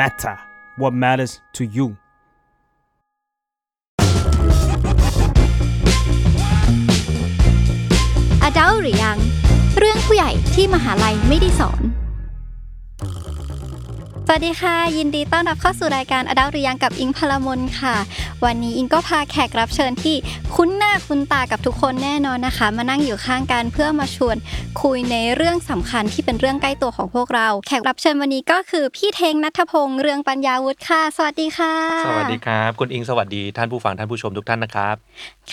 matter what matters to you อดัลหรือยัง เรื่องผู้ใหญ่ที่มหาลัยไม่ได้สอน สวัสดีค่ะ ยินดีต้อนรับเข้าสู่รายการอดัลหรือยังกับอิงพลมนค่ะ วันนี้อิงก็พาแขกรับเชิญที่คุ้นหน้าคุ้นตากับทุกคนแน่นอนนะคะ มานั่งอยู่ข้างกันเพื่อมาชวนคุยในเรื่องสำคัญที่เป็นเรื่องใกล้ตัวของพวกเรา แขกรับเชิญวันนี้ก็คือพี่เทงนัทพงษ์เรืองปัญญาวุฒิค่ะ สวัสดีค่ะ สวัสดีครับ คุณอิงสวัสดีท่านผู้ฟังท่านผู้ชมทุกท่านนะครับ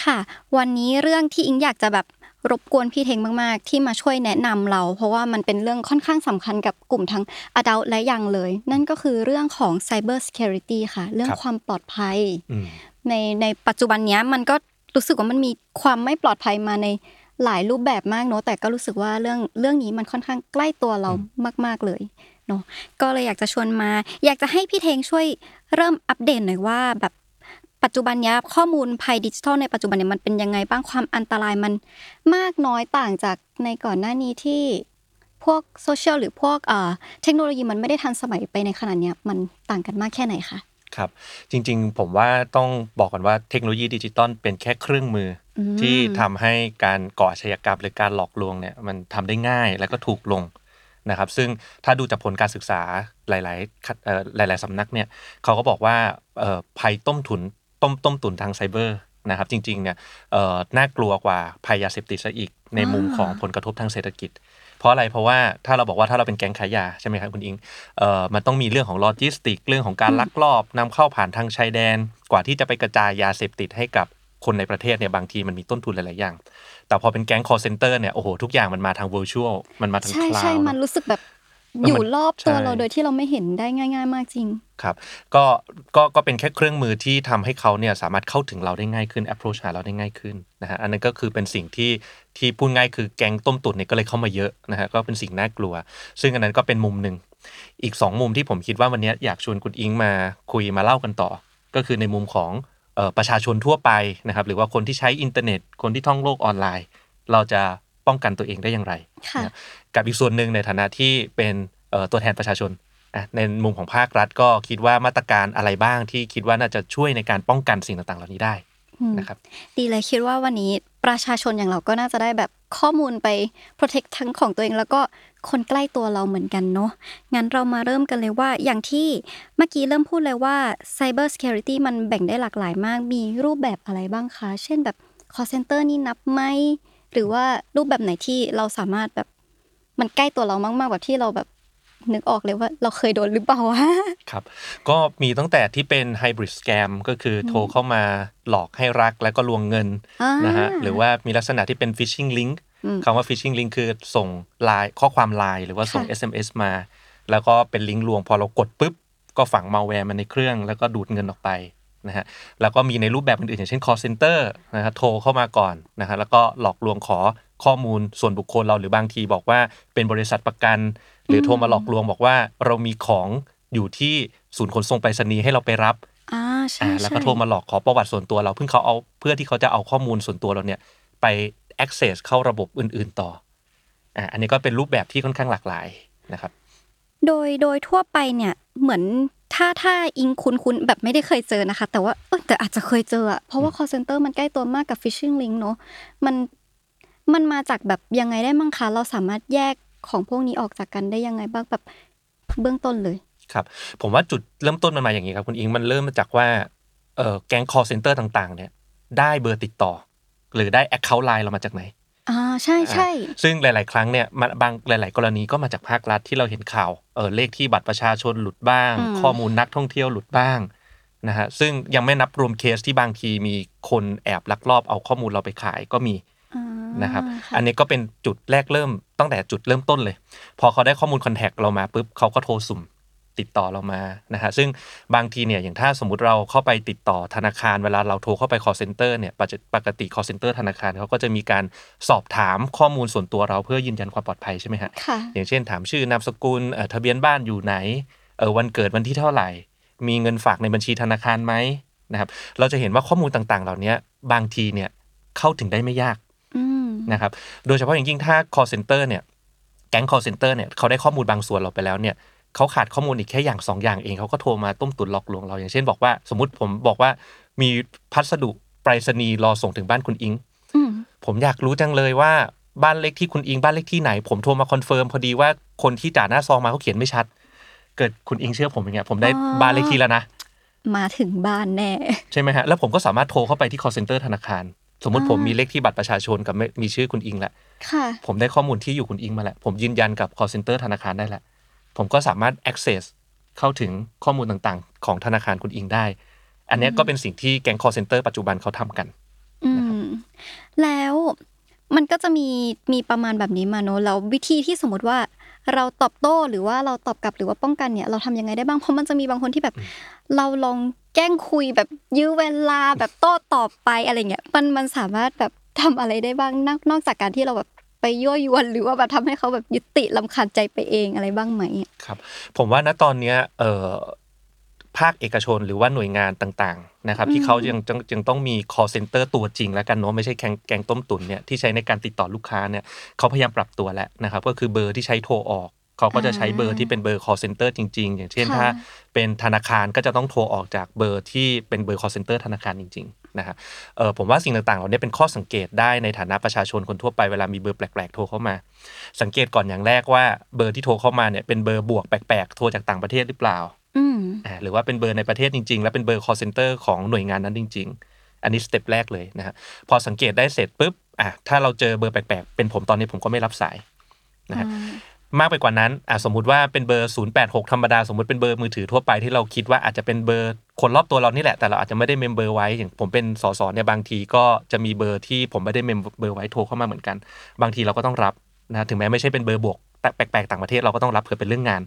ค่ะ วันนี้เรื่องที่อิงอยากจะแบบ รบกวนพี่เทงมากๆ ที่มาช่วยแนะนำเรา เพราะว่ามันเป็นเรื่องค่อนข้างสำคัญกับกลุ่มทั้ง adult และยังเลย นั่นก็คือเรื่องของ cyber security ค่ะ เรื่องครับความปลอดภัยอืมในในปัจจุบันเนี้ยมันก็รู้สึกว่ามันมีความไม่ปลอดภัยมาในหลายรูปแบบมากเนอะแต่ก็รู้สึกว่าเรื่องเรื่องนี้มันค่อนข้างใกล้ตัวเรามาก ๆเลยเนาะก็เลยอยากจะชวนมา อยากจะให้พี่เท้งช่วยเริ่มอัปเดตหน่อยว่าแบบ ปัจจุบันนี้ข้อมูลภัยดิจิทัลในปัจจุบันเนี่ยมันเป็นยังไงบ้างความอันตรายมันมากน้อยต่างจากในก่อนหน้านี้ที่พวกโซเชียลหรือพวกเทคโนโลยีมันไม่ได้ทันสมัยไปในขนาดนี้มันต่างกันมากแค่ไหนคะครับจริงๆ ผมว่าต้องบอกก่อนว่าเทคโนโลยีดิจิตอลเป็นแค่เครื่องมือที่ทำให้การก่ออาชญากรรมหรือการหลอกลวงเนี่ยมันทำได้ง่ายแล้วก็ถูกลงนะครับ ซึ่งถ้าดูจากผลการศึกษาหลายๆหลาย ๆสำนักเนี่ยเขาก็บอกว่าภัยต้มถุน ต้มต้มตุนทางไซเบอร์นะครับจริงๆเนี่ยเอ่อน่ากลัวกว่าภัยยาเสพติดซะอีกในมุมของผลกระทบทางเศรษฐกิจ เพราะอะไรเพราะว่าถ้าเราบอกว่าถ้าเราเป็นแก๊งขายยาใช่ไหมครับคุณอิงเอ่อมันต้องมีเรื่องของโลจิสติก เรื่องของการลักลอบนำเข้าผ่านทางชายแดน กว่าที่จะไปกระจายยาเสพติดให้กับคนในประเทศเนี่ยบางทีมันมีต้นทุนหลาย ๆ อย่าง แต่พอเป็นแก๊ง call center เนี่ยโอ้โหทุกอย่างมันมาทาง virtual มันมาทางใช่ cloud ใช่มันรู้สึกแบบเอออยู่มันรอบตัวใช่เราโดยที่เราไม่เห็นได้ง่าย ๆ มากจริงครับก็ก็ก็เป็นแค่เครื่องมือที่ทำให้เขาเนี่ยสามารถเข้าถึงเราได้ง่ายขึ้น approach หาเราได้ง่ายขึ้นนะฮะอันนั้นก็คือเป็นสิ่งที่ที่พูดง่ายคือแก๊งต้มตุ๋นเนี่ยก็เลยเข้ามาเยอะนะฮะก็เป็นสิ่งน่ากลัว ซึ่งอันนั้นก็เป็นมุมหนึ่งอีก 2 มุมที่ผมคิดว่าวันนี้อยากชวนคุณอิงมาคุยมาเล่ากันต่อ ก็คือในมุมของเอ่อประชาชนทั่วไปนะครับหรือว่าคนที่ใช้อินเทอร์เน็ต คนที่ท่องโลกออนไลน์ เราจะ ป้องกันตัวเองได้อย่างไรค่ะนะกับอีกส่วนหนึ่งในฐานะที่เป็นเอ่อตัวแทนประชาชนอะในมุมของภาครัฐก็คิดว่ามาตรการอะไรบ้างที่คิดว่าน่าจะช่วยในการป้องกันสิ่งต่างๆ เหล่านี้ได้อืมนะครับดีเลยคิดว่าวันนี้ประชาชนอย่างเราก็น่าจะได้แบบข้อมูลไป protect ทั้งของตัวเอง แล้วก็คนใกล้ตัวเราเหมือนกันเนาะงั้นเรามาเริ่มกันเลยว่าอย่างที่เมื่อกี้เริ่มพูดเลยว่า cyber security มันแบ่งได้หลากหลายมาก มีรูปแบบอะไรบ้างคะ เช่นแบบ call center นี่นับไหม หรือว่ารูปแบบไหนที่เราสามารถแบบมันใกล้ตัวเรามากๆแบบที่เราแบบนึกออกเลยว่าเราเคยโดนหรือเปล่าวะครับก็มีตั้งแต่ที่เป็นไฮบริดสแกมก็คือโทรเข้ามาหลอกให้รักแล้วก็ลวงเงินอ่านนะฮะหรือว่ามีลักษณะที่เป็น phishing link อืมคำว่า phishing link คือส่งไลน์ข้อความไลน์หรือว่าส่งค่ะ SMS มา แล้วก็เป็นลิงก์ลวงพอเรากดปุ๊บก็ฝังมาแวร์มาในเครื่อง แล้วก็ดูดเงินออกไป นะฮะแล้วก็มีในรูปแบบอื่นๆอย่างเช่น call center นะฮะโทรเข้ามาก่อนนะฮะแล้วก็หลอกลวงขอข้อมูลส่วนบุคคลเราหรือบางทีบอกว่าเป็นบริษัทประกัน หรือโทรมาหลอกลวงบอกว่าเรามีของอยู่ที่ศูนย์ขนส่งไปรษณีย์ให้เราไปรับอ่าใช่อ่าแล้วก็ใช่โทรมาหลอกขอประวัติส่วนตัวเราเพิ่งเขาเอาเพื่อที่เขาจะเอาข้อมูลส่วนตัวเราเนี่ยไป access เข้าระบบอื่น ๆต่ออ่าอันนี้ก็เป็นรูปแบบที่ค่อนข้างหลากหลายนะครับ โดยโดยทั่วไปเนี่ยเหมือน ถ้าถ้าอิงคุ้นคุ้นๆแบบไม่ได้เคยเจอนะคะ แต่ว่าเออแต่อาจจะเคยเจออะเพราะว่า call center มันใกล้ตัวมากกับ phishing link เนอะมันมันมาจากแบบยังไงได้มั่งคะเราสามารถแยกของพวกนี้ออกจากกันได้ยังไงบ้างแบบเบื้องต้นเลยครับผมว่าจุดเริ่มต้นมันมาอย่างนี้ครับคุณอิงมันเริ่มมาจากว่าเออแก๊ง call center ต่างๆ เนี่ย ได้เบอร์ติดต่อ หรือได้ account line เรามาจากไหน อ่าใช่ใช่อ่าซึ่งหลาย ๆ ครั้งเนี่ยมันบางหลาย ๆ กรณีก็มาจากภาครัฐที่เราเห็นข่าวเออเลขที่บัตรประชาชนหลุดบ้าง ข้อมูลนักท่องเที่ยวหลุดบ้างนะฮะซึ่งยังไม่นับรวมเคสที่บางทีมีคนแอบลักลอบเอาข้อมูลเราไปขายก็มีอ่านะครับค่ะอันนี้ก็เป็นจุดแรกเริ่มตั้งแต่จุดเริ่มต้นเลย พอเขาได้ข้อมูลคอนแทคเรามาปุ๊บเขาก็โทรสุ่ม ติดต่อเรามานะฮะซึ่งบางทีเนี่ยอย่างถ้าสมมุติเราเข้าไปติดต่อธนาคารเวลาเราโทรเข้าไป call center เนี่ยปกติปกติ call center ธนาคารเขาก็จะมีการสอบถามข้อมูลส่วนตัวเราเพื่อยืนยันความปลอดภัยใช่ไหมฮะค่ะอย่างเช่นถามชื่อนามสกุลเอ่อทะเบียนบ้านอยู่ไหนเออวันเกิดวันที่เท่าไหร่ มีเงินฝากในบัญชีธนาคารไหมนะครับเราจะเห็นว่าข้อมูลต่างๆ เหล่านี้บางทีเนี่ยเข้าถึงได้ไม่ยากอืมนะครับโดยเฉพาะอย่างยิ่งถ้า call center เนี่ยแก๊ง call center เนี่ยเขาได้ข้อมูลบางส่วนเราไปแล้วเนี่ย เขาขาดข้อมูลอีกแค่อย่างสองอย่างเองเขาก็โทรมาต้มตุ๋นหลอกลวงเราอย่างเช่นบอกว่า สมมติผมบอกว่ามีพัสดุไปรษณีย์รอส่งถึงบ้านคุณอิงอืมผมอยากรู้จังเลยว่าบ้านเลขที่คุณอิงบ้านเลขที่ไหน ผมโทรมา confirm พอดีว่าคนที่จ่าหน้าซองมาเขาเขียนไม่ชัด เกิดคุณอิงเชื่อผมอย่างเงี้ยผมได้บ้านเลขที่แล้วนะมาถึงบ้านแน่ ใช่ไหมฮะ แล้วผมก็สามารถโทรเข้าไปที่ call center ธนาคาร สมมติอ่าผมมีเลขที่บัตรประชาชนกับไม่มีชื่อคุณอิงแหละค่ะผมได้ข้อมูลที่อยู่คุณอิงมาแล้วผมยืนยันกับ call center ธนาคารได้แล้ว ผมก็สามารถ access เข้าถึงข้อมูลต่างๆ ของธนาคารคุณอิงได้ อันเนี้ยก็เป็นสิ่งที่แก๊ง call center ปัจจุบันเขาทำกันอืมแล้วมันก็จะมีมีประมาณแบบนี้มาเนอะแล้ววิธีที่สมมติว่าเราตอบโต้หรือว่าเราตอบกลับหรือว่าป้องกันเนี่ย เราทำยังไงได้บ้างเพราะมันจะมีบางคนที่แบบ เราลองแกล้งคุยแบบยื้อเวลาแบบโต้ตอบไปอะไรเงี้ยมันมันสามารถแบบทำอะไรได้บ้างนอกนอกจากการที่เราแบบ ไปยั่วยวนหรือว่าแบบทำให้เขาแบบยึดติลำคาญใจไปเองอะไรบ้างไหมครับ ผมว่าณตอนเนี้ยเอ่อภาคเอกชนหรือว่าหน่วยงานต่างๆนะครับที่เขายังยังยังต้องมี call center ตัวจริง แล้วกันเนาะไม่ใช่แกงแกงต้มตุ๋นเนี่ยที่ใช้ในการติดต่อลูกค้าเนี่ยเขาพยายามปรับตัวแล้วนะครับก็คือเบอร์ที่ใช้โทรออก เขาก็จะใช้เบอร์ที่เป็นเบอร์ call center จริง ๆ อย่างเช่นค่ะถ้าเป็นธนาคารก็จะต้องโทรออกจากเบอร์ที่เป็นเบอร์ call center ธนาคารจริง ๆ นะฮะเออผมว่าสิ่งต่างๆ เหล่านี้เป็นข้อสังเกตได้ในฐานะประชาชนคนทั่วไปเวลามีเบอร์แปลก ๆ โทรเข้ามา สังเกตก่อนอย่างแรกว่าเบอร์ที่โทรเข้ามาเนี่ยเป็นเบอร์บวกแปลกๆ โทรจากต่างประเทศหรือเปล่าอืมอ่าหรือว่าเป็นเบอร์ในประเทศจริง ๆ แล้วเป็นเบอร์ call center ของหน่วยงานนั้นจริง ๆ อันนี้ step แรกเลยนะฮะพอสังเกตได้เสร็จปุ๊บอะถ้าเราเจอเบอร์แปลกๆ เป็นผมตอนนี้ผมก็ไม่รับสายนะฮะ มากไปกว่านั้นอะสมมุติว่าเป็นเบอร์ 086 ธรรมดา สมมติเป็นเบอร์มือถือทั่วไปที่เราคิดว่าอาจจะเป็นเบอร์คนรอบตัวเรานี่แหละแต่เราอาจจะไม่ได้เมมเบอร์ไว้อย่างผมเป็นสสเนี่ยบางทีก็จะมีเบอร์ที่ผมไม่ได้เมมเบอร์ไว้โทรเข้ามาเหมือนกัน บางทีเราก็ต้องรับนะถึงแม้ไม่ใช่เป็นเบอร์บวกแต่แปลกๆต่างประเทศเราก็ต้องรับเผื่อเป็นเรื่องงาน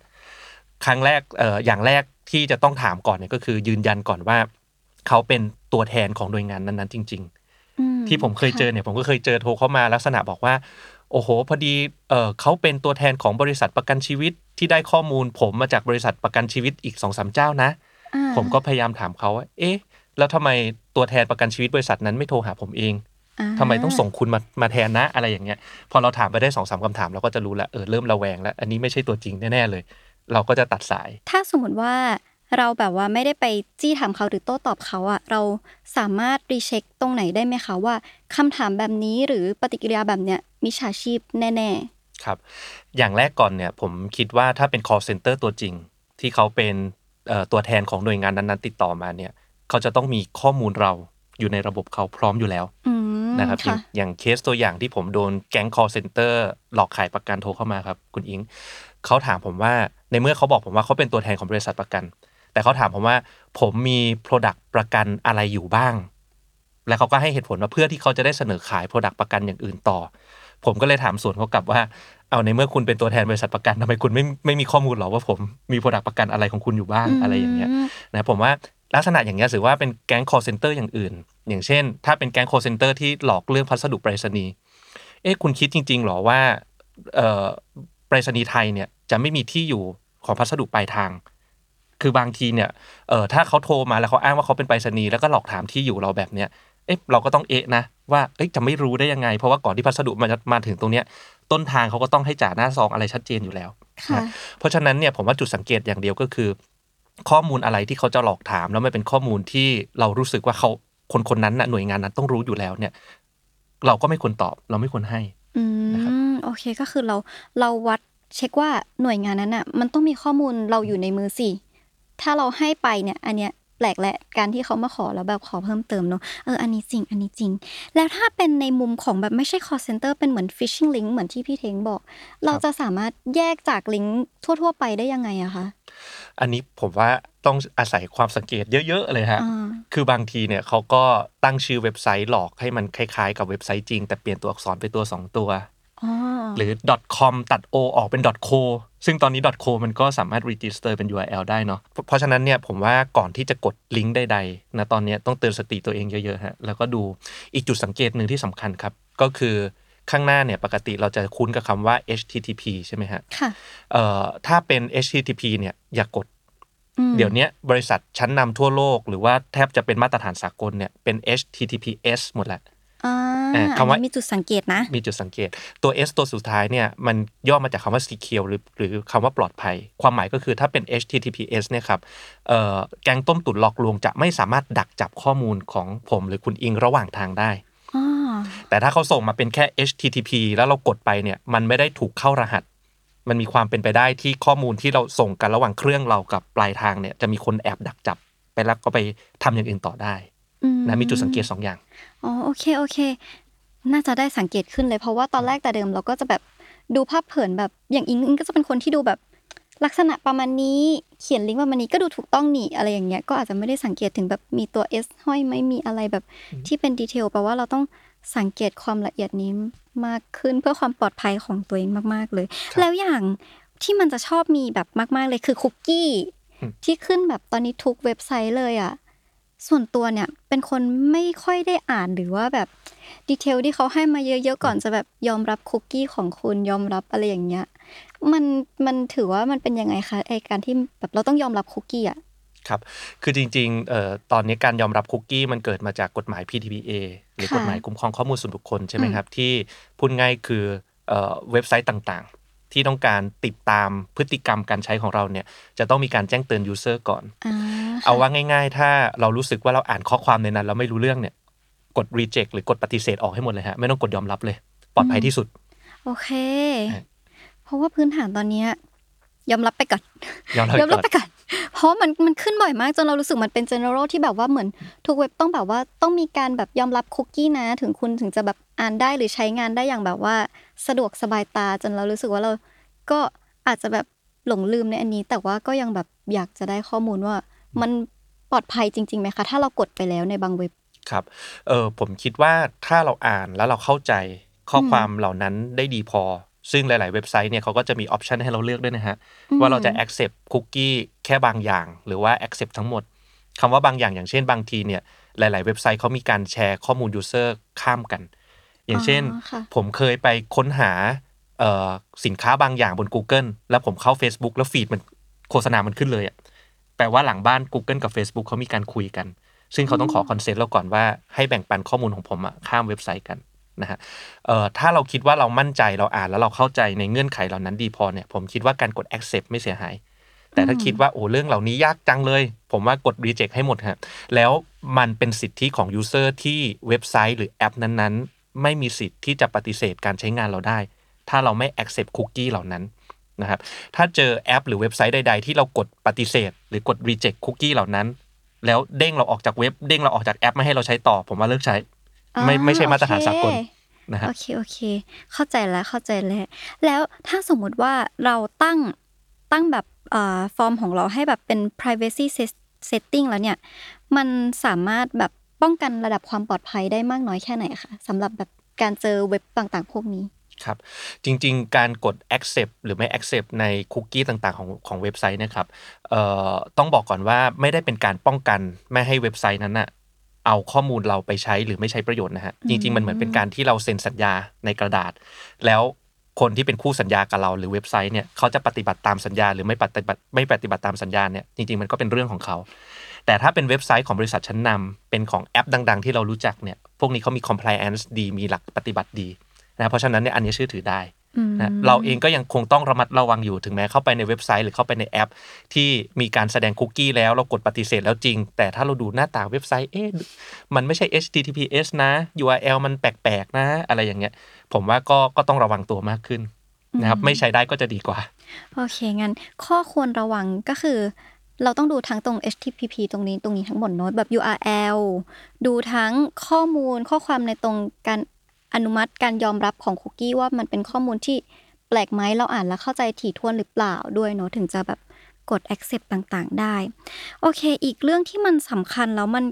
ครั้งแรกเอ่ออย่างแรกที่จะต้องถามก่อนเนี่ยก็คือยืนยันก่อนว่า เขาเป็นตัวแทนของหน่วยงานนั้นๆ จริงอืๆที่ผมเคยเจอเนี่ยผมก็เคยเจอโทรเข้ามาลักษณะบอกว่า โอ้โห พอดีเออเขาเป็นตัวแทนของบริษัทประกันชีวิตที่ได้ข้อมูล ผมมาจากบริษัทประกันชีวิตอีกสองสามเจ้านะอ่าผมก็พยายามถามเขาว่าเอ๊ะ แล้วทำไมตัวแทนประกันชีวิตบริษัทนั้นไม่โทรหาผมเองอ่าทำไมต้องส่งคุณมามาแทนนะอะไรอย่างเงี้ย พอเราถามไปได้สองสามคำถามเราก็จะรู้แล้วเออเริ่มระแวงแล้ว อันนี้ไม่ใช่ตัวจริงแน่ๆเลย เราก็จะตัดสาย ถ้าสมมติว่า เราแบบว่าไม่ได้ไปจี้ถามเขาหรือโต้ตอบเขาอะเราสามารถรีเช็คตรงไหนได้ไหมคะว่าคำถามแบบนี้หรือปฏิกิริยาแบบเนี้ยมิจฉาชีพแน่ครับ อย่างแรกก่อนเนี่ยผมคิดว่าถ้าเป็น call center ตัวจริง ที่เขาเป็นเอ่อตัวแทนของหน่วยงานนั้นๆ ติดต่อมาเนี่ย เขาจะต้องมีข้อมูลเราอยู่ในระบบเขาพร้อมอยู่แล้วๆอืมนะครับอย่าค่ะงอย่างเคสตัวอย่างที่ผมโดนแก๊ง call center หลอกขายประกันโทรเข้ามาครับ คุณอิงเขาถามผมว่าในเมื่อเขาบอกผมว่าเขาเป็นตัวแทนของบริษัทประกัน แต่เขาถามผมว่าผมมี Product ประกันอะไรอยู่บ้าง แล้วเขาก็ให้เหตุผลว่าเพื่อที่เขาจะได้เสนอขาย Product ประกันอย่างอื่นต่อ ผมก็เลยถามสวนเขากลับว่า เอาในเมื่อคุณเป็นตัวแทนบริษัทประกันทำไมคุณไม่ไม่มีข้อมูลหรอว่าผมมี Product ประกันอะไรของคุณอยู่บ้างอะไรอย่างเงี้ยมนะผมว่าลักษณะอย่างเงี้ยถือว่าเป็นแก๊ง call center อย่างอื่น อย่างเช่น ถ้าเป็นแก๊ง call center ที่หลอกเรื่องพัสดุไปรษณีย์เอ๊ะคุณคิดจริง ๆหรอว่าเอ่อไปรษณีย์ไทยเนี่ยจะไม่มีที่อยู่ของพัสดุปลายทาง คือบางทีเนี่ยเอ่อถ้าเขาโทรมาแล้วเขาอ้างว่าเขาเป็นไปรษณีย์แล้วก็หลอกถามที่อยู่เราแบบเนี้ยเอ๊ะเราก็ต้องเอะนะว่าเอ๊ะจะไม่รู้ได้ยังไง เพราะว่าก่อนที่พัสดุมันจะมาถึงตรงเนี้ยต้นทางเขาก็ต้องให้จ่าหน้าซองอะไรชัดเจนอยู่แล้วค่ะเพราะฉะนั้นเนี่ยผมว่าจุดสังเกตอย่างเดียวก็คือ ข้อมูลอะไรที่เขาจะหลอกถาม แล้วมันเป็นข้อมูลที่เรารู้สึกว่าเขาคนคนนั้นน่ะหน่วยงานนั้นต้องรู้อยู่แล้วเนี่ย เราก็ไม่ควรตอบ เราไม่ควรให้อืนะครับมโอเคก็คือเราเราวัดเช็คว่าหน่วยงานนั้นอะ มันต้องมีข้อมูลเราอยู่ในมือสิ ถ้าเราให้ไปเนี่ยอันเนี้ยแปลกแหละการที่เขามาขอแล้วแบบขอเพิ่มเติมเนอะเอออันนี้จริง อันนี้จริง แล้วถ้าเป็นในมุมของแบบไม่ใช่ call center เป็นเหมือน phishing link เหมือนที่พี่เทงบอก เราจะสามารถแยกจากลิงก์ทั่ว ๆ ไปได้ยังไงอะคะอันนี้ผมว่าต้องอาศัยความสังเกตเยอะ ๆ เลยฮะอ่าคือบางทีเนี่ยเขาก็ตั้งชื่อเว็บไซต์หลอกให้มันคล้ายๆ กับเว็บไซต์จริง แต่เปลี่ยนตัวอักษรไปตัว 2 ตัวอ๋อ หรือ .com ตัด o ออกเป็น .co ซึ่งตอนนี้ .co มันก็สามารถ register เป็น URL ได้เนาะเพราะเพราะฉะนั้นเนี่ยผมว่าก่อนที่จะกดลิงก์ใดๆนะตอนเนี้ยต้องเตือนสติตัวเองเยอะๆฮะแล้วก็ดูอีกจุดสังเกตหนึ่งที่สำคัญครับ ก็คือข้างหน้าเนี่ยปกติเราจะคุ้นกับคำว่า HTTP ใช่ไหมฮะค่ะเอ่อถ้าเป็น HTTP เนี่ยอย่ากดอืมเดี๋ยวเนี้ยบริษัทชั้นนำทั่วโลก หรือว่าแทบจะเป็นมาตรฐานสากลเนี่ยเป็น HTTPS หมดแหละ อ่าอ่าอันคำว่านี้มีจุดสังเกตนะ มีจุดสังเกต ตัว S ตัวสุดท้ายเนี่ยมันย่อมาจากคำว่า secure หรือหรือคำว่าปลอดภัย ความหมายก็คือถ้าเป็น HTTPS เนี่ยครับเอ่อแกงต้มตุ๋นหลอกลวงจะไม่สามารถดักจับข้อมูลของผมหรือคุณอิงระหว่างทางได้อ๋อแต่ถ้าเขาส่งมาเป็นแค่ HTTP แล้วเรากดไปเนี่ยมันไม่ได้ถูกเข้ารหัส มันมีความเป็นไปได้ที่ข้อมูลที่เราส่งกันระหว่างเครื่องเรากับปลายทางเนี่ยจะมีคนแอบดักจับไปแล้วก็ไปทำอย่างอื่นต่อได้อื นะมีจุดสังเกตสองอย่างอ๋อโอเคโอเค น่าจะได้สังเกตขึ้นเลยเพราะว่าตอนแรกแต่เดิมเราก็จะแบบดูภาพเผินแบบอย่างอิงอิงก็จะเป็นคนที่ดูแบบลักษณะประมาณนี้เขียนลิงก์ประมาณนี้ก็ดูถูกต้องนี่อะไรอย่างเงี้ยก็อาจจะไม่ได้สังเกตถึงแบบมีตัว S ห้อยไหม่มีอะไรแบบที่เป็น detail แปลว่าเราต้องสังเกตความละเอียดนี้มากขึ้นเพื่อความปลอดภัยของตัวเองมากๆเลยครับแล้วอย่างที่มันจะชอบมีแบบมาก ๆเลยคือคุกกี้อืมที่ขึ้นแบบตอนนี้ทุกเว็บไซต์เลยอะ ส่วนตัวเนี่ยเป็นคนไม่ค่อยได้อ่านหรือว่าแบบ detail ที่เขาให้มาเยอะๆก่อนจะแบบยอมรับคุกกี้ของคุณยอมรับอะไรอย่างเงี้ยมันมันถือว่ามันเป็นยังไงคะไอ้การที่แบบเราต้องยอมรับคุกกี้อะครับคือจริงๆเอ่อตอนนี้การยอมรับคุกกี้มันเกิดมาจากกฎหมาย PDPA หรือค่ะกฎหมายคุ้มครองข้อมูลส่วนบุคคลใช่ไหมอืมครับที่พูดง่ายคือเอ่อเว็บไซต์ต่างๆ ที่ต้องการติดตามพฤติกรรมการใช้ของเราเนี่ยจะต้องมีการแจ้งเตือน user ก่อนอ่าเอาว่าง่าย ๆ ถ้าเรารู้สึกว่าเราอ่านข้อความในนั้น แล้วไม่รู้เรื่องเนี่ยกด reject หรือกดปฏิเสธออกให้หมดเลยฮะ ไม่ต้องกดยอมรับเลย ปลอดภัยที่สุด โอเคใช่เพราะว่าพื้นฐานตอนเนี้ ยยอมรับไปก่อนยอมรับยอมรับก่ไปอนก่อนเพราะมันมันขึ้นบ่อยมากจนเรารู้สึกมันเป็น general ที่แบบว่าเหมือนทุกเว็บต้องแบบว่าต้องมีการแบบยอมรับคุกกี้นะ ถึงคุณถึงจะแบบอ่านได้หรือใช้งานได้อย่างแบบว่าสะดวกสบายตาจนเรารู้สึกว่าเราก็อาจจะแบบหลงลืมในอันนี้ แต่ว่าก็ยังแบบอยากจะได้ข้อมูลว่า มันปลอดภัยจริงๆไหมคะ ถ้าเรากดไปแล้วในบางเว็บครับเออผมคิดว่าถ้าเราอ่านแล้วเราเข้าใจข้อความเหล่านั้นได้ดีพอ ซึ่งหลาย ๆ เว็บไซต์เนี่ยเขาก็จะมีออปชันให้เราเลือกด้วยนะฮะอืมว่าเราจะ accept คุกกี้แค่บางอย่าง หรือว่า accept ทั้งหมดคำว่าบางอย่างอย่างเช่นบางทีเนี่ยหลาย ๆ เว็บไซต์เขามีการแชร์ข้อมูล user ข้ามกัน อย่างเช่นอ๋อค่ะผมเคยไปค้นหาเอ่อสินค้าบางอย่างบน Google แล้วผมเข้า Facebook แล้วฟีดมันโฆษณามันขึ้นเลยอะแปลว่าหลังบ้าน Google กับ Facebook เขามีการคุยกัน ซึ่งเขาต้องขอ consent เราก่อนว่าให้แบ่งปันข้อมูลของผมอะข้ามเว็บไซต์กัน นะฮะเอ่อถ้าเราคิดว่าเรามั่นใจเราอ่านแล้วเราเข้าใจในเงื่อนไขเหล่านั้นดีพอเนี่ยผมคิดว่าการกด accept ไม่เสียหาย แต่ถ้าคิดว่าโอ้เรื่องเหล่านี้ยากจังเลย ผมว่ากด reject ให้หมดฮะแล้วมันเป็นสิทธิของ user ที่เว็บไซต์หรือแอปนั้นๆ ไม่มีสิทธิ์ที่จะปฏิเสธการใช้งานเราได้ ถ้าเราไม่ accept cookie เหล่านั้นนะครับถ้าเจอแอปหรือเว็บไซต์ใด ๆ ที่เรากดปฏิเสธ หรือกด reject cookie เหล่านั้น แล้วเด้งเราออกจากเว็บเด้งเราออกจากแอปไม่ให้เราใช้ต่อ ผมว่าเลิกใช้ ไม่อ่าไม่ใช่มาตรฐานโอเคสากลนะฮะโอเคโอเค เข้าใจแล้วเข้าใจแล้ว แล้วถ้าสมมุติว่าเราตั้งตั้งแบบเอ่อฟอร์มของเราให้แบบเป็น privacy set- setting แล้วเนี่ย มันสามารถแบบป้องกันระดับความปลอดภัยได้มากน้อยแค่ไหนคะสำหรับแบบการเจอเว็บต่างๆ พวกนี้ครับจริงๆ การกด accept หรือไม่ accept ในคุกกี้ต่างๆ ของของเว็บไซต์นะครับเอ่อต้องบอกก่อนว่าไม่ได้เป็นการป้องกันไม่ให้เว็บไซต์นั้นน่ะ เอาข้อมูลเราไปใช้หรือไม่ใช้ประโยชน์นะฮะจริง ๆ มันเหมือนเป็นการที่เราเซ็นสัญญาในกระดาษ แล้วคนที่เป็นคู่สัญญากับเราหรือเว็บไซต์เนี่ยเขาจะปฏิบัติตามสัญญา หรือไม่ปฏิบัติไม่ปฏิบัติตามสัญญาเนี่ยจริงๆมันก็เป็นเรื่องของเขา แต่ถ้าเป็นเว็บไซต์ของบริษัทชั้นนำเป็นของแอปดัง ๆ ที่เรารู้จักเนี่ยพวกนี้เขามี compliance ดีมีหลักปฏิบัติดีนะเพราะฉะนั้นเนี่ยอันนี้เชื่อถือได้อืม นะเราเองก็ยังคงต้องระมัดระวังอยู่ถึงแม้เข้าไปในเว็บไซต์หรือเข้าไปในแอป ที่มีการแสดงคุกกี้แล้วเรากดปฏิเสธแล้วจริง แต่ถ้าเราดูหน้าตาเว็บไซต์เอ๊ะมันไม่ใช่ HTTPS นะ URL มันแปลกๆนะ อะไรอย่างเงี้ย ผมว่าก็ก็ต้องระวังตัวมากขึ้นนะครับ ไม่ใช้ได้ก็จะดีกว่า โอเค งั้น ข้อควรระวังก็คือ เราต้องดูทั้งตรง HTTP ตรงนี้ตรงนี้ทั้งหมดเนอะแบบ URL ดูทั้งข้อมูลข้อความในตรงการ อนุมัติการยอมรับของคุกกี้ว่ามันเป็นข้อมูลที่แปลกไหมเราอ่านแล้วเข้าใจถี่ถ้วนหรือเปล่าด้วยเนอะถึงจะแบบกด accept ต่างๆ ได้ โอเค อีกเรื่องที่มันสำคัญแล้วมัน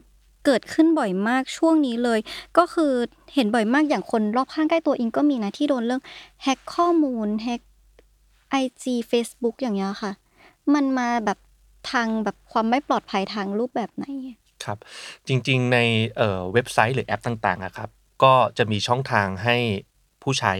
เกิดขึ้นบ่อยมากช่วงนี้เลย ก็คือเห็นบ่อยมากอย่างคนรอบข้างใกล้ตัวอิงก็มีนะที่โดนเรื่องแฮกข้อมูลแฮก IG Facebook อย่างเงี้ยค่ะ มันมาแบบทางแบบความไม่ปลอดภัยทางรูปแบบไหน ครับ จริงๆ ในเอ่อเว็บไซต์หรือแอปต่างๆอะครับ ก็จะมีช่องทางให้ผู้ใช้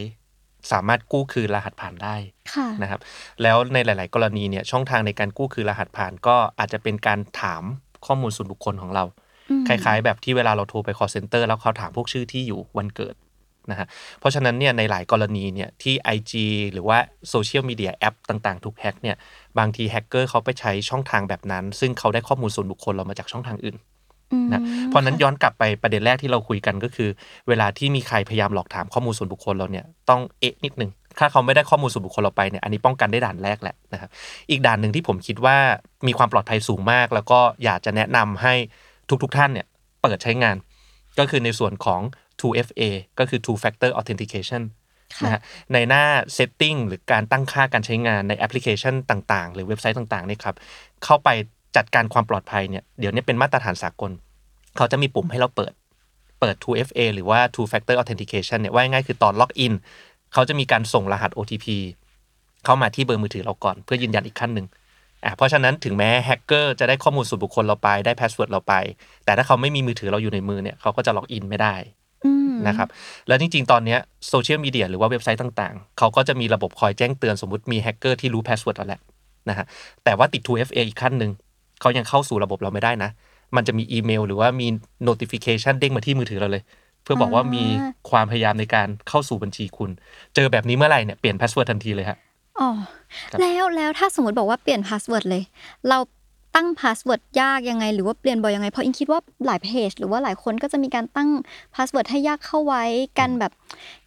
สามารถกู้คืนรหัสผ่านได้ค่ะนะครับ แล้วในหลาย ๆ กรณีเนี่ยช่องทางในการกู้คืนรหัสผ่านก็อาจจะเป็นการถามข้อมูลส่วนบุคคลของเราอืมคล้าย ๆ แบบที่เวลาเราโทรไป call center แล้วเขาถามพวกชื่อที่อยู่วันเกิดนะฮะเพราะฉะนั้นเนี่ยในหลายกรณีเนี่ยที่ IG หรือว่าโซเชียลมีเดียแอปต่าง ๆ ถูกแฮ็กเนี่ยบางทีแฮกเกอร์เขาไปใช้ช่องทางแบบนั้น ซึ่งเขาได้ข้อมูลส่วนบุคคลเรามาจากช่องทางอื่นอืม นะเพราะฉะนั้นย้อนกลับไปประเด็นแรกที่เราคุยกันก็คือ เวลาที่มีใครพยายามหลอกถามข้อมูลส่วนบุคคลเราเนี่ยต้องเอ๊ะนิดนึงถ้าเขาไม่ได้ข้อมูลส่วนบุคคลเราไปเนี่ยอันนี้ป้องกันได้ด่านแรกแหละนะครับอีกด่านหนึ่งที่ผมคิดว่ามีความปลอดภัยสูงมาก แล้วก็อยากจะแนะนำให้ทุกๆท่านเนี่ยเปิดใช้งาน ก็คือในส่วนของ 2FA ก็คือ Two Factor Authentication ค่ะนะฮะในหน้า Setting หรือการตั้งค่าการใช้งานในแอปพลิเคชันต่าง ๆ หรือเว็บไซต์ต่างๆเนี่ยครับเข้าไป จัดการความปลอดภัยเนี่ยเดี๋ยวนี้เป็นมาตรฐานสากล เขาจะมีปุ่มให้เราเปิดเปิด 2FA หรือว่า Two Factor Authentication เนี่ยว่าง่ายๆคือตอนล็อกอินเขาจะมีการส่งรหัส OTP เข้ามาที่เบอร์มือถือเราก่อนเพื่อยืนยันอีกขั้นหนึ่งอะเพราะฉะนั้นถึงแม้แฮกเกอร์จะได้ข้อมูลส่วนบุคคลเราไปได้ password เราไป แต่ถ้าเขาไม่มีมือถือเราอยู่ในมือเนี่ยเขาก็จะล็อกอินไม่ได้อืมนะครับแล้วจริง ๆ ตอนเนี้โซเชียลมีเดียหรือว่าเว็บไซต์ต่างๆ เขาก็จะมีระบบคอยแจ้งเตือนสมมติมีแฮกเกอร์ที่รู้ password เราแล้วนะฮะแต่ว่าติด 2FA อีกขั้นหนึ่ง เขายังเข้าสู่ระบบเราไม่ได้นะ มันจะมีอีเมล หรือว่ามี notification เด้งมาที่มือถือเราเลย เพื่อบอกว่ามีความพยายามในการเข้าสู่บัญชีคุณ เจอแบบนี้เมื่อไหร่เนี่ยเปลี่ยน password ทันทีเลยฮะอ๋อครับแล้วแล้วถ้าสมมติบอกว่าเปลี่ยน password เลย เรา ตั้ง password ยากยังไง หรือว่าเปลี่ยนบ่อยยังไง เพราะอิงคิดว่าหลายเพจหรือว่าหลายคนก็จะมีการตั้ง password ให้ยากเข้าไว้กันแบบ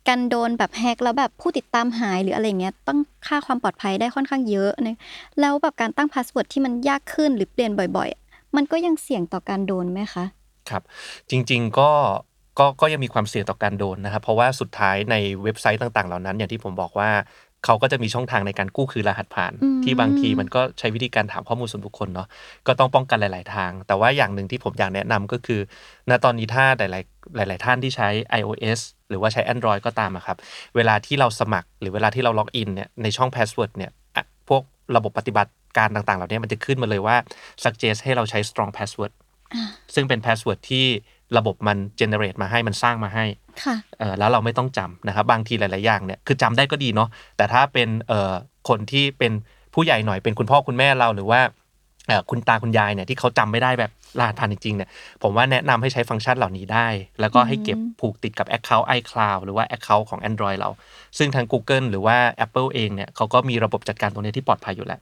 กันโดนแบบ hack แล้วแบบผู้ติดตามหายหรืออะไรเงี้ยตั้งค่าความปลอดภัยได้ค่อนข้างเยอะนะแล้วแบบการตั้ง password ที่มันยากขึ้นหรือเปลี่ยนบ่อย ๆ มันก็ยังเสี่ยงต่อการโดนไหมคะครับ จริง ๆก็ก็ก็ยังมีความเสี่ยงต่อการโดนนะครับ เพราะว่าสุดท้ายในเว็บไซต์ต่างๆ เหล่านั้น อย่างที่ผมบอกว่า เขาก็จะมีช่องทางในการกู้คืนรหัสผ่านอืมที่บางทีมันก็ใช้วิธีการถามข้อมูลส่วนบุคคลเนาะก็ต้องป้องกันหลาย ๆ ทาง แต่ว่าอย่างหนึ่งที่ผมอยากแนะนำก็คือ ณตอนนี้ถ้าหลาย ๆ หลาย ๆ ท่านที่ใช้ iOS หรือว่าใช้ Android ก็ตามอะครับ เวลาที่เราสมัครหรือเวลาที่เราล็อกอินเนี่ยในช่อง password เนี่ยอะพวกระบบปฏิบัติการต่าง ๆ เหล่านี้มันจะขึ้นมาเลยว่า suggest ให้เราใช้ strong password ซึ่งเป็น password ที่ ระบบมัน generate มาให้มันสร้างมาให้ค่ะเออแล้วเราไม่ต้องจำนะครับ บางทีหลาย ๆ อย่างเนี่ยคือจำได้ก็ดีเนาะแต่ถ้าเป็นเอ่อคนที่เป็นผู้ใหญ่หน่อยเป็นคุณพ่อคุณแม่เราหรือว่าเอ่อคุณตาคุณยายเนี่ยที่เขาจำไม่ได้แบบรหัสผ่านจริงๆเนี่ยผมว่าแนะนำให้ใช้ฟังก์ชันเหล่านี้ได้ แล้วก็ให้เก็บผูกติดกับ Account iCloud หรือว่า Account ของ Android เรา ซึ่งทาง Google หรือว่า Apple เองเนี่ยเขาก็มีระบบจัดการตรงนี้ที่ปลอดภัยอยู่แล้ว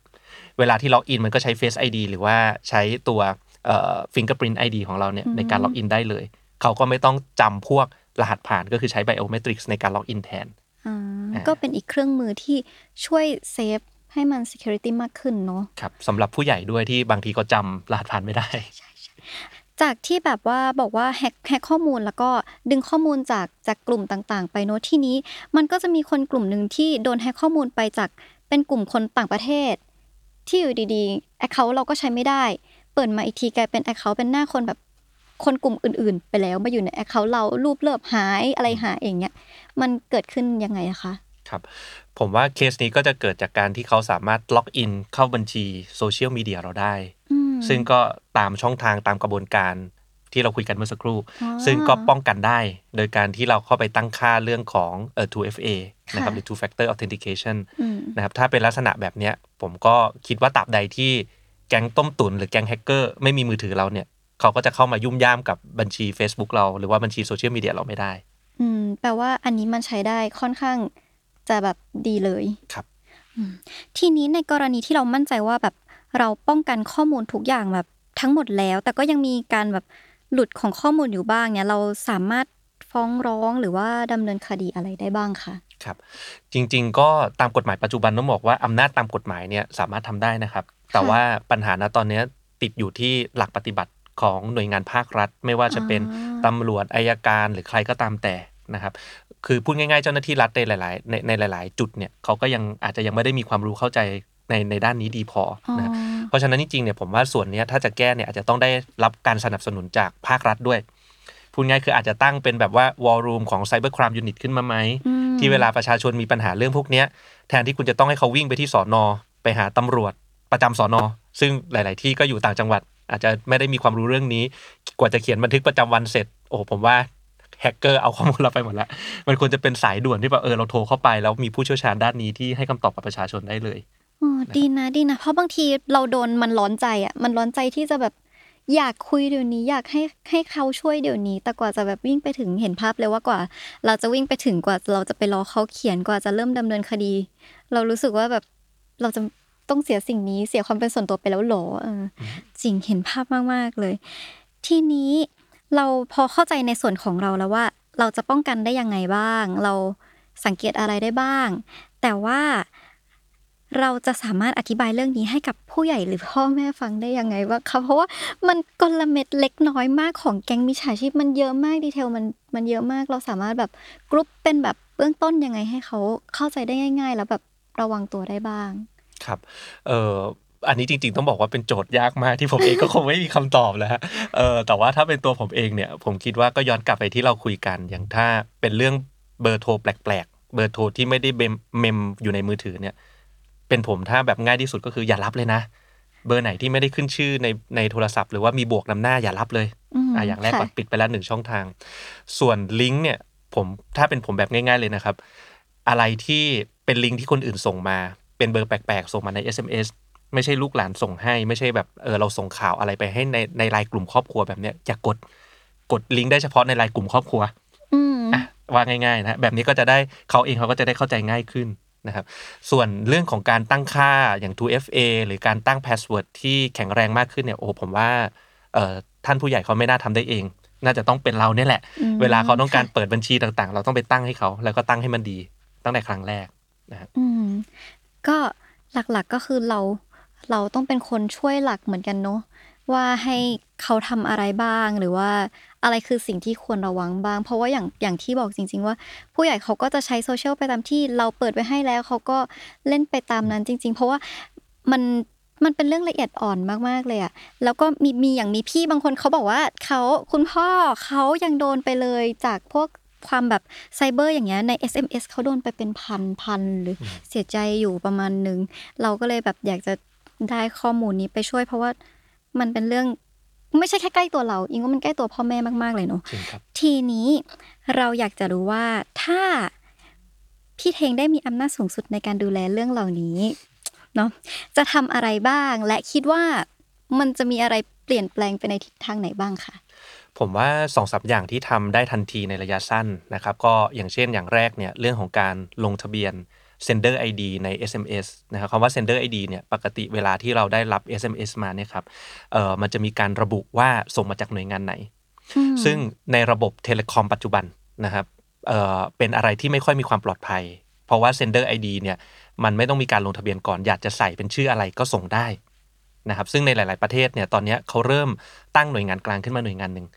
เวลาที่ล็อกอินมันก็ใช้ Face ID หรือว่าใช้ตัว เอ่อ Fingerprint ID ของเราเนี่ยในการล็อกอินได้เลย เขาก็ไม่ต้องจำพวกรหัสผ่านก็คือใช้ Biometrics ในการล็อกอินแทนอ่าอ่าก็เป็นอีกเครื่องมือที่ช่วยเซฟให้มัน security มากขึ้นเนาะครับสำหรับผู้ใหญ่ด้วยที่บางทีก็จำรหัสผ่านไม่ได้ จากที่แบบว่าบอกว่าแฮกแฮกข้อมูลแล้วก็ดึงข้อมูลจากจากกลุ่มต่างๆ ไปเนอะที่นี้ มันก็จะมีคนกลุ่มหนึ่งที่โดนแฮกข้อมูลไปจากเป็นกลุ่มคนต่างประเทศ ที่อยู่ดีๆ account เราก็ใช้ไม่ได้ เปิดมาอีกทีกลายเป็น account เป็นหน้าคนแบบคนกลุ่มอื่น ๆ ไปแล้วมาอยู่ใน account เรารูปเริบหายอะไรหายอย่างเงี้ยมันเกิดขึ้นยังไงอะคะครับผมว่าเคสนี้ก็จะเกิดจากการที่เขาสามารถ login เข้าบัญชีโซเชียลมีเดียเราได้อืมซึ่งก็ตามช่องทางตามกระบวนการที่เราคุยกันเมื่อสักครู่อ๋อซึ่งก็ป้องกันได้ โดยการที่เราเข้าไปตั้งค่าเรื่องของเอ่อ 2FA นะครับค่ะหรือ Two Factor Authentication อืมนะครับถ้าเป็นลักษณะแบบเนี้ยผมก็คิดว่าตราบใดที่ แก๊งต้มตุ๋นหรือแก๊งแฮกเกอร์ไม่มีมือถือเราเนี่ยเขาก็จะเข้ามายุ่มย่ามกับบัญชี Facebook เรา หรือว่าบัญชีโซเชียลมีเดียเราไม่ได้ อืม แปลว่าอันนี้มันใช้ได้ค่อนข้างจะแบบดีเลยครับอืมทีนี้ในกรณีที่เรามั่นใจว่าแบบเราป้องกันข้อมูลทุกอย่างแบบทั้งหมดแล้ว แต่ก็ยังมีการแบบหลุดของข้อมูลอยู่บ้างเนี่ยเราสามารถฟ้องร้องหรือว่าดำเนินคดีอะไรได้บ้างคะครับ จริง ๆ ก็ตามกฎหมายปัจจุบันต้องบอกว่าอำนาจตามกฎหมายเนี่ยสามารถทำได้นะครับ แต่ว่าปัญหาณตอนเนี้ยติดอยู่ที่หลักปฏิบัติของหน่วยงานภาครัฐ ไม่ว่าจะเป็นอ่าตำรวจอายการหรือใครก็ตามแต่นะครับ คือพูดง่ายๆเจ้าหน้าที่รัฐในหลายๆในในหลาย ๆ จุดเนี่ยเขาก็ยังอาจจะยังไม่ได้มีความรู้เข้าใจในในด้านนี้ดีพออ๋อนะครับเพราะฉะนั้นจริงๆเนี่ยผมว่าส่วนเนี้ยถ้าจะแก้เนี่ยอาจจะต้องได้รับการสนับสนุนจากภาครัฐด้วยพูดง่ายคืออาจจะตั้งเป็นแบบว่าวอลลุ่มของ Cyber Crime Unit ขึ้นมาไหมอืมที่เวลาประชาชนมีปัญหาเรื่องพวกเนี้ยแทนที่คุณจะต้องให้เขาวิ่งไปที่สอนอไปหาตำรวจ ประจำสอนอซึ่งหลาย ๆ ที่ก็อยู่ต่างจังหวัด อาจจะไม่ได้มีความรู้เรื่องนี้ กว่าจะเขียนบันทึกประจำวันเสร็จ โอ้ผมว่าแฮกเกอร์เอาข้อมูลเราไปหมดแล้ว มันควรจะเป็นสายด่วนที่แบบเออเราโทรเข้าไป แล้วมีผู้เชี่ยวชาญด้านนี้ที่ให้คำตอบกับประชาชนได้เลยอ๋อดีนะดีนะเพราะบางทีเราโดนมันร้อนใจอะมันร้อนใจที่จะแบบอยากคุยเดี๋ยวนี้อยากให้ให้เขาช่วยเดี๋ยวนี้ แต่กว่าจะแบบวิ่งไปถึงเห็นภาพเลยว่ากว่า เราจะวิ่งไปถึงกว่าเราจะไปรอเขาเขียนกว่าจะเริ่มดำเนินคดี เรารู้สึกว่าแบบเราจะ ต้องเสียสิ่งนี้เสียความเป็นส่วนตัวไปแล้วหรอเออจริงเห็นภาพมากๆเลย ทีนี้เราพอเข้าใจในส่วนของเราแล้วว่า เราจะป้องกันได้ยังไงบ้าง เราสังเกตอะไรได้บ้าง แต่ว่าเราจะสามารถอธิบายเรื่องนี้ให้กับผู้ใหญ่หรือพ่อแม่ฟังได้ยังไงบ้างคะเพราะว่ามันกลเม็ดเล็กน้อยมากของแก๊งมิจฉาชีพมันเยอะมาก detail มันมันเยอะมาก เราสามารถแบบกรุ๊ปเป็นแบบเบื้องต้นยังไงให้เขาเข้าใจได้ง่าย ๆ แล้วแบบระวังตัวได้บ้าง ครับ เอ่ออันนี้จริงๆต้องบอกว่าเป็นโจทย์ยากมากที่ผมเองก็คงไม่มีคำตอบแล้วฮะเออแต่ว่าถ้าเป็นตัวผมเองเนี่ย ผมคิดว่าก็ย้อนกลับไปที่เราคุยกัน อย่างถ้าเป็นเรื่องเบอร์โทรแปลกๆ เบอร์โทรที่ไม่ได้เมมเมมอยู่ในมือถือเนี่ย เป็นผมถ้าแบบง่ายที่สุดก็คืออย่ารับเลยนะ เบอร์ไหนที่ไม่ได้ขึ้นชื่อในในโทรศัพท์ หรือว่ามีบวกนำหน้าอย่ารับเลยอืมอะอย่างแรกค่ะก่อนปิดไปแล้วหนึ่งช่องทาง ส่วนลิงก์เนี่ยผมถ้าเป็นผมแบบง่าย ๆเลยนะครับ อะไรที่เป็นลิงก์ที่คนอื่นส่งมา เป็นเบอร์แปลกๆ ส่งมาใน SMS ไม่ใช่ลูกหลานส่งให้ ไม่ใช่แบบเออเราส่งข่าวอะไรไปให้ในในไลน์กลุ่มครอบครัวแบบเนี้ยอย่ากดกดลิงก์ได้เฉพาะในไลน์กลุ่มครอบครัวอืมอะว่าง่ายๆนะแบบนี้ก็จะได้เขาเองเขาก็จะได้เข้าใจง่ายขึ้นนะครับส่วนเรื่องของการตั้งค่าอย่าง 2FA หรือการตั้ง password ที่แข็งแรงมากขึ้นเนี่ยโอ้ผมว่าเอ่อท่านผู้ใหญ่เขาไม่น่าทำได้เอง น่าจะต้องเป็นเราเนี่ยแหละอืมเวลาเขาต้องการค่ะเปิดบัญชีต่างๆ เราต้องไปตั้งให้เขา แล้วก็ตั้งให้มันดีตั้งแต่ครั้งแรกนะครับอืม ก็หลักๆก็คือเราเราต้องเป็นคนช่วยหลักเหมือนกันเนาะว่าให้เขาทำอะไรบ้าง หรือว่าอะไรคือสิ่งที่ควรระวังบ้าง เพราะว่าอย่างอย่างที่บอกจริง ๆ ว่า ผู้ใหญ่เขาก็จะใช้โซเชียลไปตามที่เราเปิดไว้ให้แล้วเขาก็เล่นไปตามนั้นจริง ๆ เพราะว่ามันมันเป็นเรื่องละเอียดอ่อนมากๆเลยอะแล้วก็มีมีอย่างมีพี่บางคนเขาบอกว่าเขาคุณพ่อเขายังโดนไปเลยจากพวก ความแบบไซเบอร์อย่างเงี้ยใน SMS เขาโดนไปเป็นพันพันหรืออเสียใจอยู่ประมาณหนึ่งเราก็เลยแบบอยากจะได้ข้อมูลนี้ไปช่วย เพราะว่ามันเป็นเรื่องไม่ใช่แค่ใกล้ตัวเราอิงว่ามันใกล้ตัวพ่อแม่มาก ๆ เลยเนาะจริงครับทีนี้เราอยากจะรู้ว่าถ้าพี่เทงได้มีอำนาจสูงสุดในการดูแลเรื่องเหล่านี้เนาะจะทำอะไรบ้างและคิดว่ามันจะมีอะไร เปลี่ยนแปลงไปในทิศทางไหนบ้างคะผมว่า2อสอย่างที่ทำได้ทันทีในระยะสั้นนะครับก็อย่างเช่นอย่างแรกเนี่ยเรื่องของการลงทะเบียน sender ID ใน SMS นะครับคำว่า sender ID เนี่ยปกติเวลาที่เราได้รับ SMS มาเนี่ยครับเอ่อมันจะมีการระบุว่าส่งมาจากหน่วยงานไหนอืมซึ่งในระบบเทเลคอมปัจจุบันนะครับเอ่อเป็นอะไรที่ไม่ค่อยมีความปลอดภัย เพราะว่า sender ID เนี่ยมันไม่ต้องมีการลงทะเบียนก่อนอยากจะใส่เป็นชื่ออะไรก็ส่งได้ นะครับซึ่งในหลาย ๆประเทศเนี่ยตอนเนี้ยเขาเริ่มตั้งหน่วยงานกลางขึ้นมาหน่วยงานหนึ่ง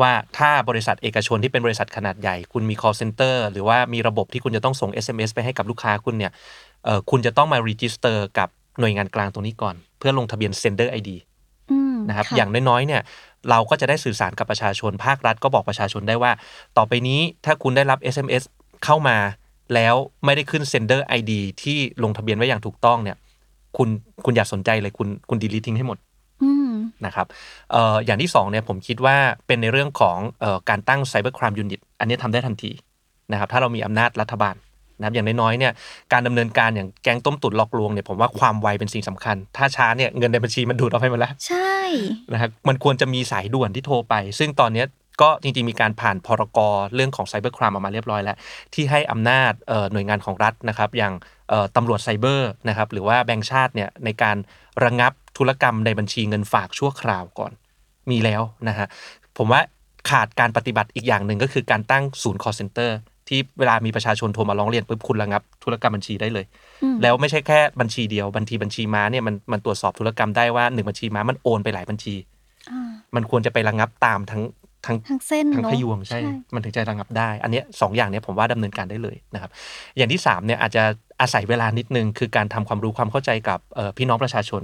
ว่าถ้าบริษัทเอกชนที่เป็นบริษัทขนาดใหญ่ คุณมี call center หรือว่ามีระบบที่คุณจะต้องส่ง SMS ไปให้กับลูกค้าคุณเนี่ยเอ่อคุณจะต้องมา register กับหน่วยงานกลางตรงนี้ก่อน เพื่อลงทะเบียน sender ID อืมนะครับค่ะอย่างน้อยๆเนี่ยเราก็จะได้สื่อสารกับประชาชน ภาครัฐก็บอกประชาชนได้ว่า ต่อไปนี้ถ้าคุณได้รับ SMS เข้ามา แล้วไม่ได้ขึ้น sender ID ที่ลงทะเบียนไว้อย่างถูกต้องเนี่ย คุณคุณอย่าสนใจเลยคุณคุณ delete ทิ้งให้หมดอืมนะครับเอ่ออย่างที่สองเนี่ยผมคิดว่าเป็นในเรื่องของเอ่อการตั้ง Cyber Crime Unit อันนี้ทำได้ทันทีนะครับ ถ้าเรามีอำนาจรัฐบาลนะครับอย่างน้อยๆเนี่ยการดำเนินการอย่างแกงต้มตุ๋นหลอกลวงเนี่ยผมว่าความไวเป็นสิ่งสำคัญ ถ้าช้าเนี่ยเงินในบัญชีมันดูดเอาไปหมดแล้ว ใช่นะครับมันควรจะมีสายด่วนที่โทรไป ซึ่งตอนเนี้ย ก็จริงๆ มีการผ่านพรกเรื่องของไซเบอร์ครามออกมาเรียบร้อยแล้ว ที่ให้อำนาจเอ่อหน่วยงานของรัฐนะครับ อย่างเอ่อตำรวจไซเบอร์นะครับหรือว่าแบงก์ชาติเนี่ยในการระงับธุรกรรมในบัญชีเงินฝากชั่วคราวก่อนมีแล้วนะฮะผมว่าขาดการปฏิบัติอีกอย่างหนึ่งก็คือการตั้งศูนย์ call center ที่เวลามีประชาชนโทรมาร้องเรียนปุ๊บคุณระงับธุรกรรมบัญชีได้เลยอืมแล้วไม่ใช่แค่บัญชีเดียวบัญชีบัญชีม้าเนี่ยมันมันตรวจสอบธุรกรรมได้ว่าหนึ่งบัญชีม้ามันโอนไปหลายบัญชีอ่ามันควรจะไประงับตามทั้ง ทั้งทั้งเส้นทั้งเนาะพยวงใช่ มันถึงจะระงับได้ อันเนี้ยสองอย่างเนี้ยผมว่าดำเนินการได้เลยนะครับ อย่างที่สามเนี่ยอาจจะอาศัยเวลานิดนึง คือการทำความรู้ความเข้าใจกับเอ่อพี่น้องประชาชน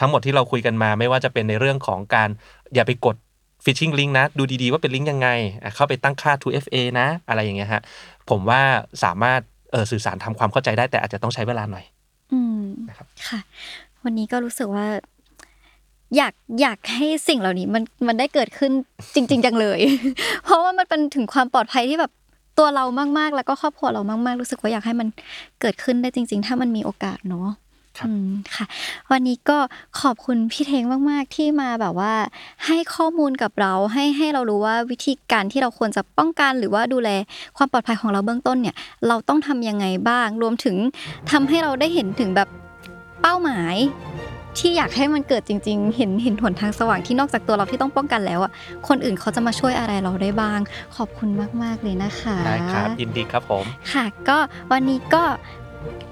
ทั้งหมดที่เราคุยกันมาไม่ว่าจะเป็นในเรื่องของการอย่าไปกดฟิชชิงลิงก์นะ ดูดีๆว่าเป็นลิงก์ยังไงอะเข้าไปตั้งค่า 2FA นะ อะไรอย่างเงี้ยฮะผมว่าสามารถเอ่อสื่อสารทำความเข้าใจได้แต่อาจจะต้องใช้เวลาหน่อยอืมนะครับค่ะ วันนี้ก็รู้สึกว่า อยากอยากให้สิ่งเหล่านี้มันมันได้เกิดขึ้นจริง ๆ จังเลย เพราะว่ามันเป็นถึงความปลอดภัยที่แบบตัวเรามากๆ แล้วก็ครอบครัวเรามากๆ รู้สึกว่าอยากให้มันเกิดขึ้นได้จริง ๆ ถ้ามันมีโอกาสเนาะครับอืมค่ะ วันนี้ก็ขอบคุณพี่เทงมาก ๆ ที่มาแบบว่า ให้ข้อมูลกับเราให้ให้เรารู้ว่าวิธีการที่เราควรจะป้องกันหรือว่าดูแลความปลอดภัยของเราเบื้องต้นเนี่ย เราต้องทำยังไงบ้าง รวมถึงทำให้เราได้เห็นถึงแบบเป้าหมาย ที่อยากให้มันเกิดจริง ๆ เห็นเห็นหนทางสว่างที่นอกจากตัวเราที่ต้องป้องกันแล้วอะคนอื่นเขาจะมาช่วยอะไรเราได้บ้าง ขอบคุณมาก ๆ เลยนะคะได้ครับยินดีครับผมค่ะ ก็วันนี้ก็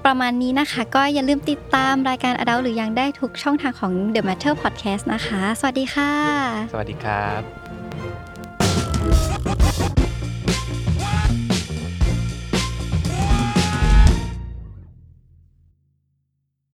ประมาณนี้นะคะ ก็อย่าลืมติดตามรายการ Adult หรือยังได้ทุกช่องทางของ The Matter Podcast นะคะ สวัสดีค่ะ สวัสดีครับ